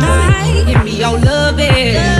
night. Give me your loving.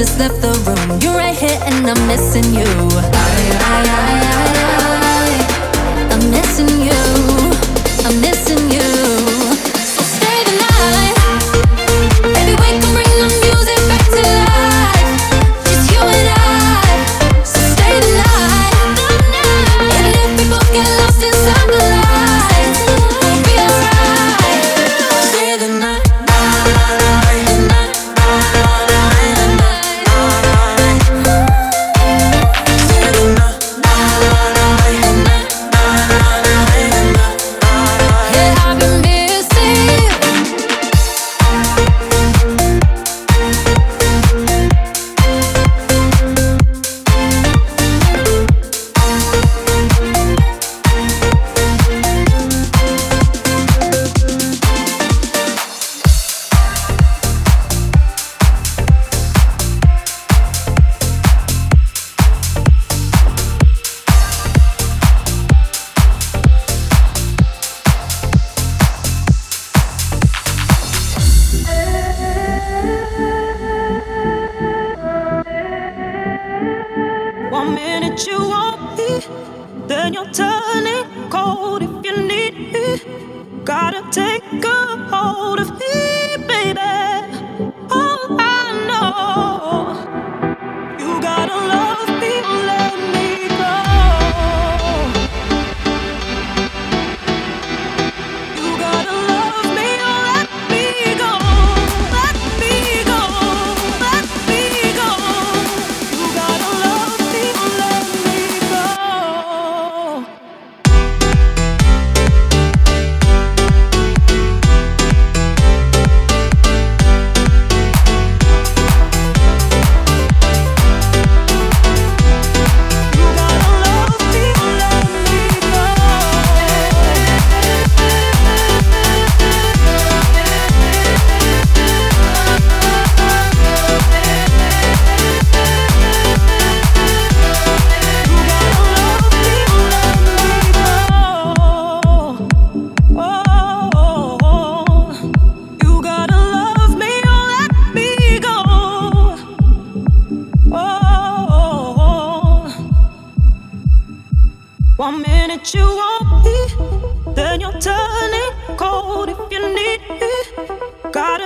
just left the room. You're right here and I'm missing you. I, I, I,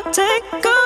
to take off.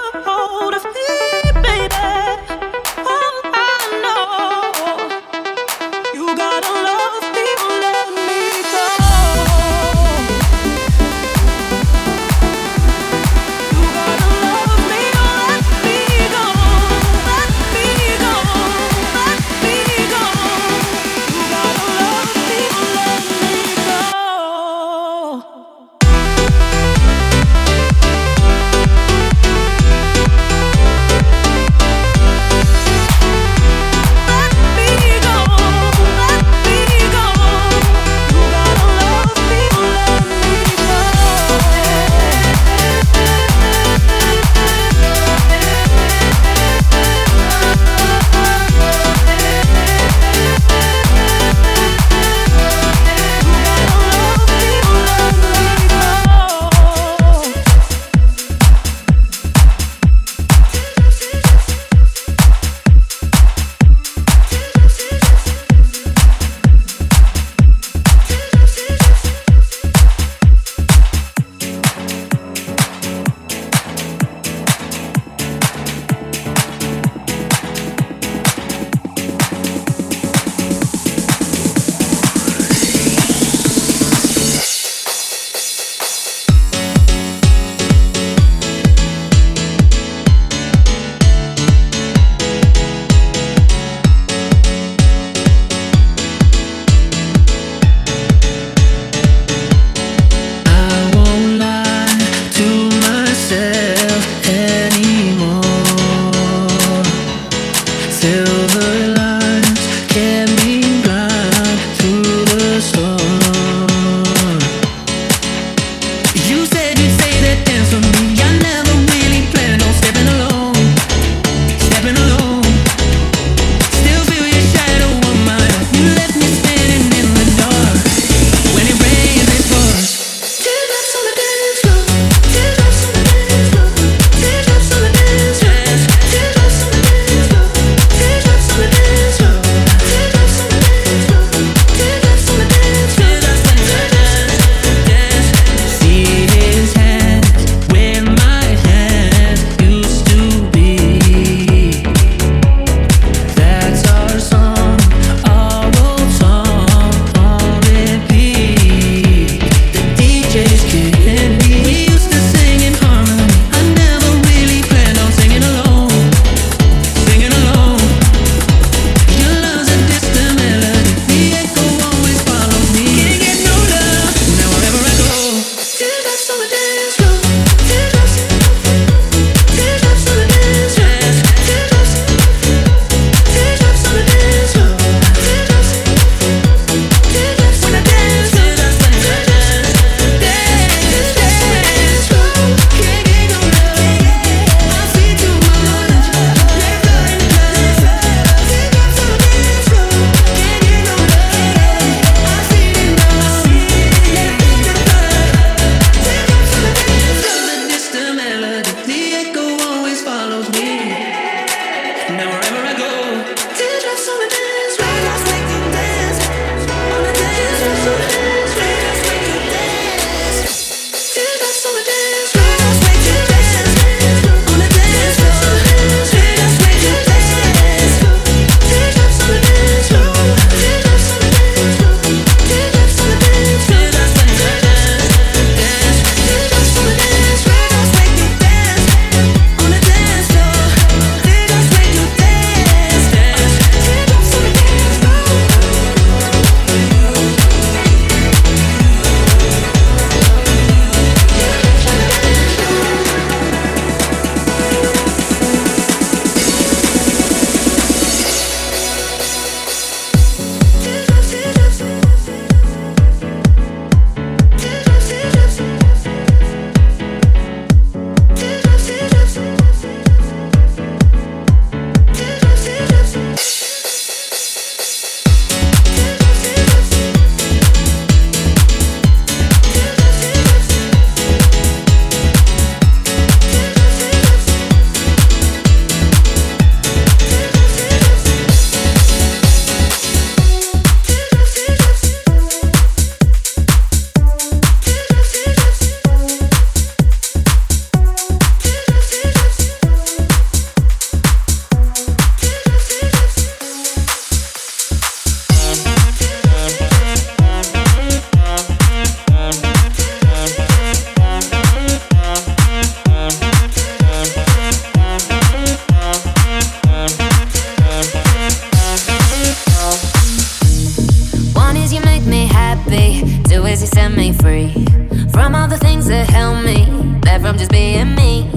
From all the things that help me, that from just being me.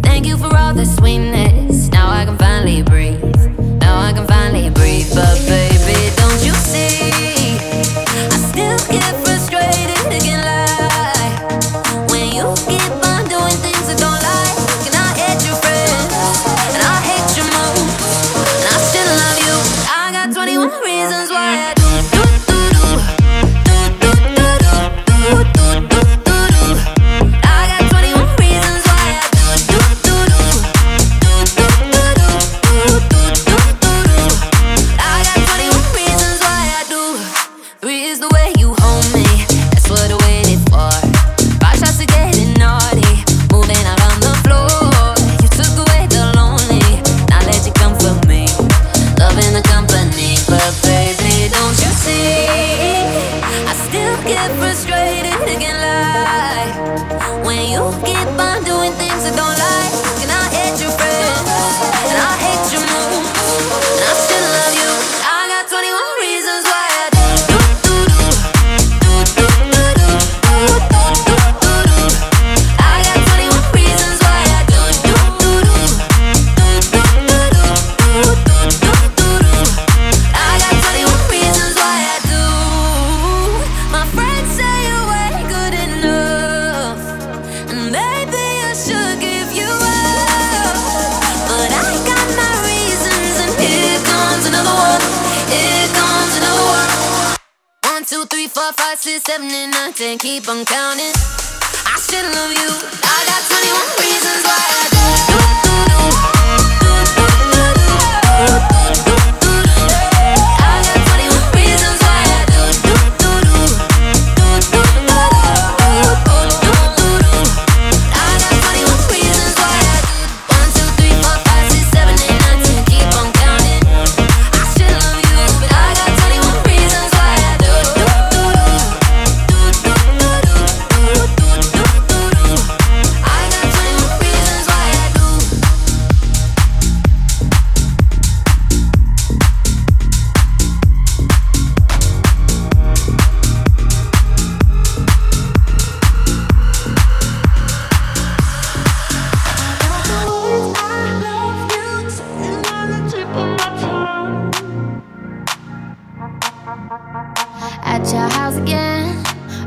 Thank you for all the sweetness. Now I can finally breathe. Now I can finally breathe, but.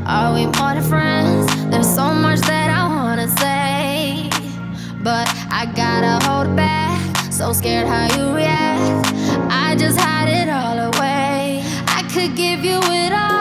Are we more than friends? There's so much that I wanna say, but I gotta hold it back. So scared how you react. I just hide it all away. I could give you it all.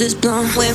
Is blown. When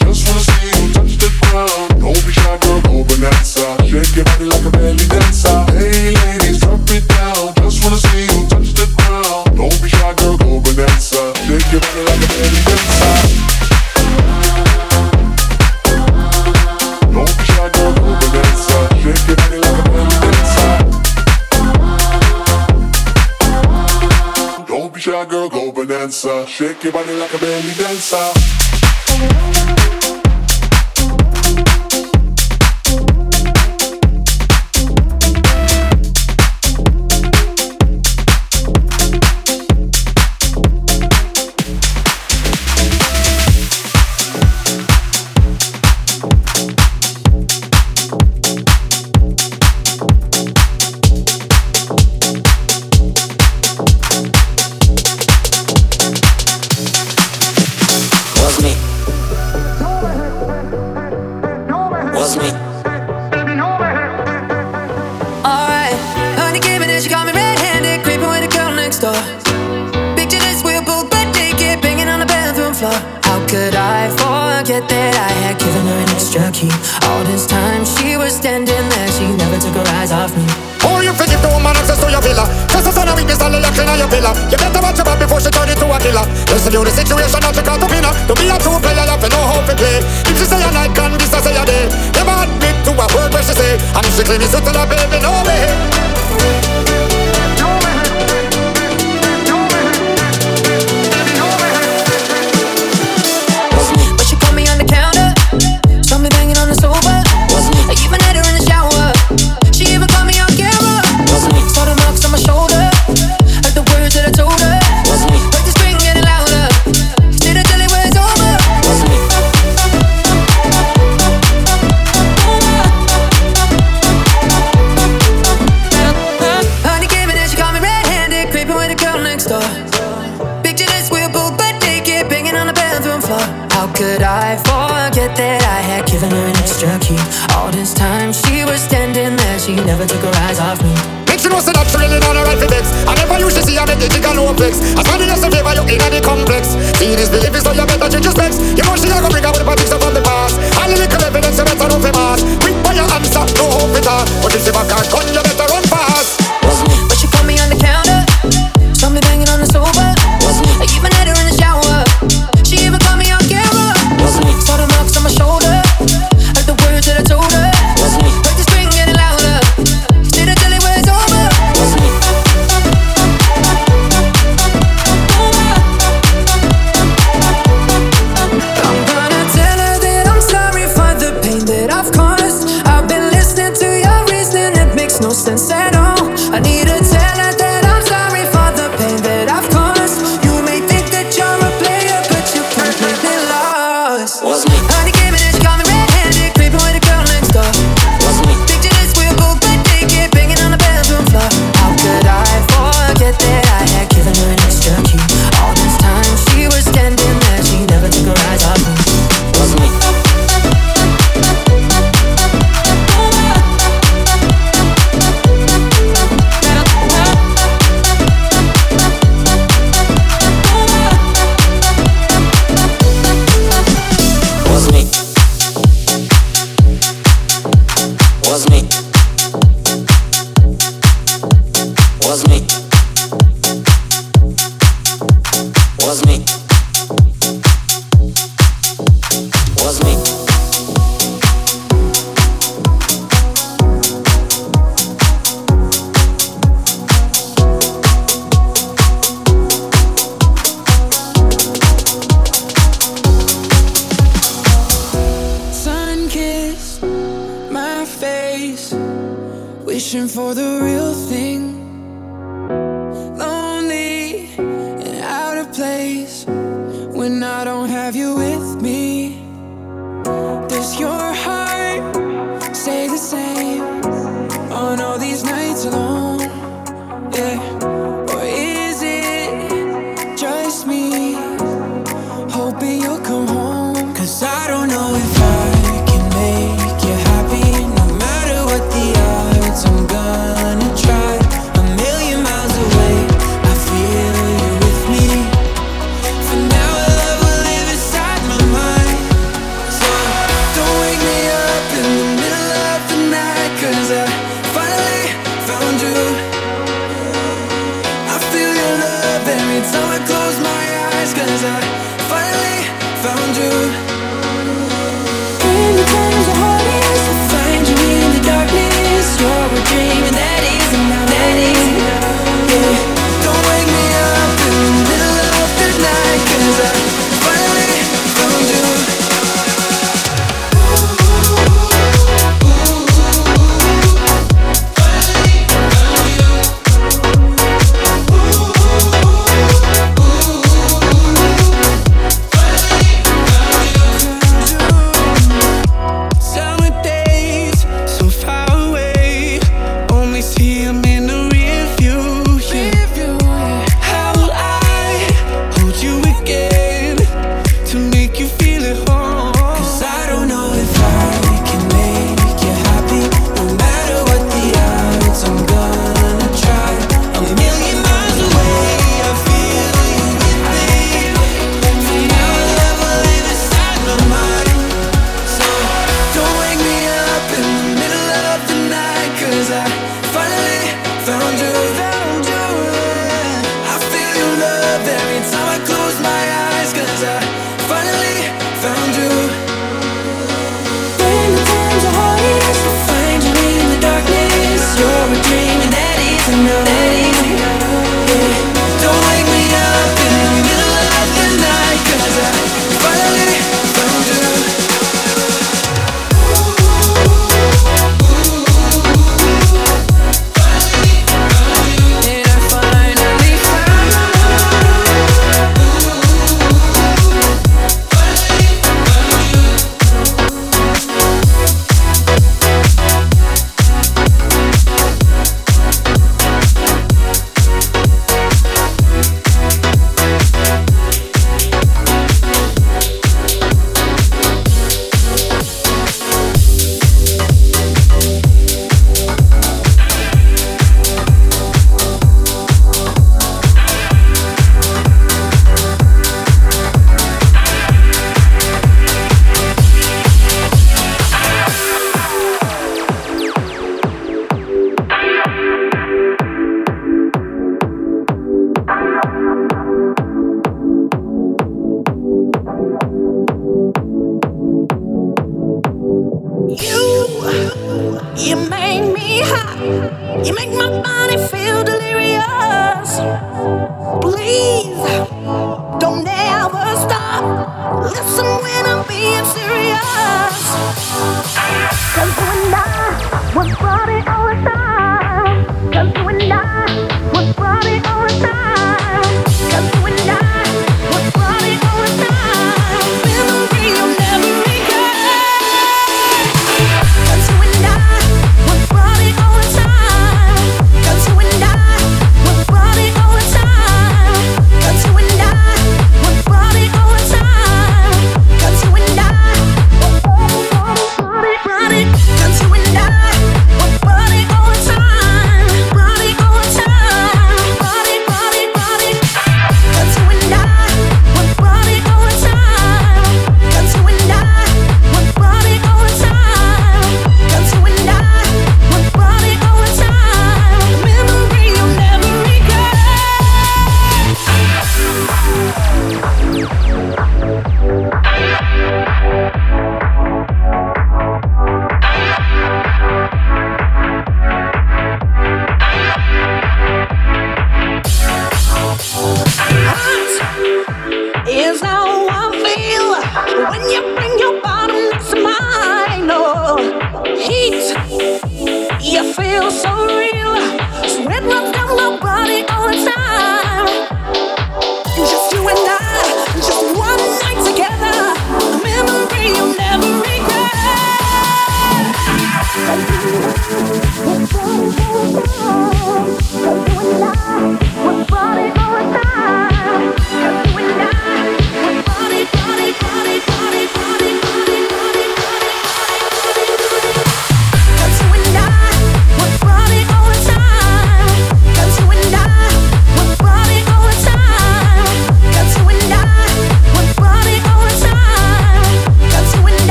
Shake your body like a belly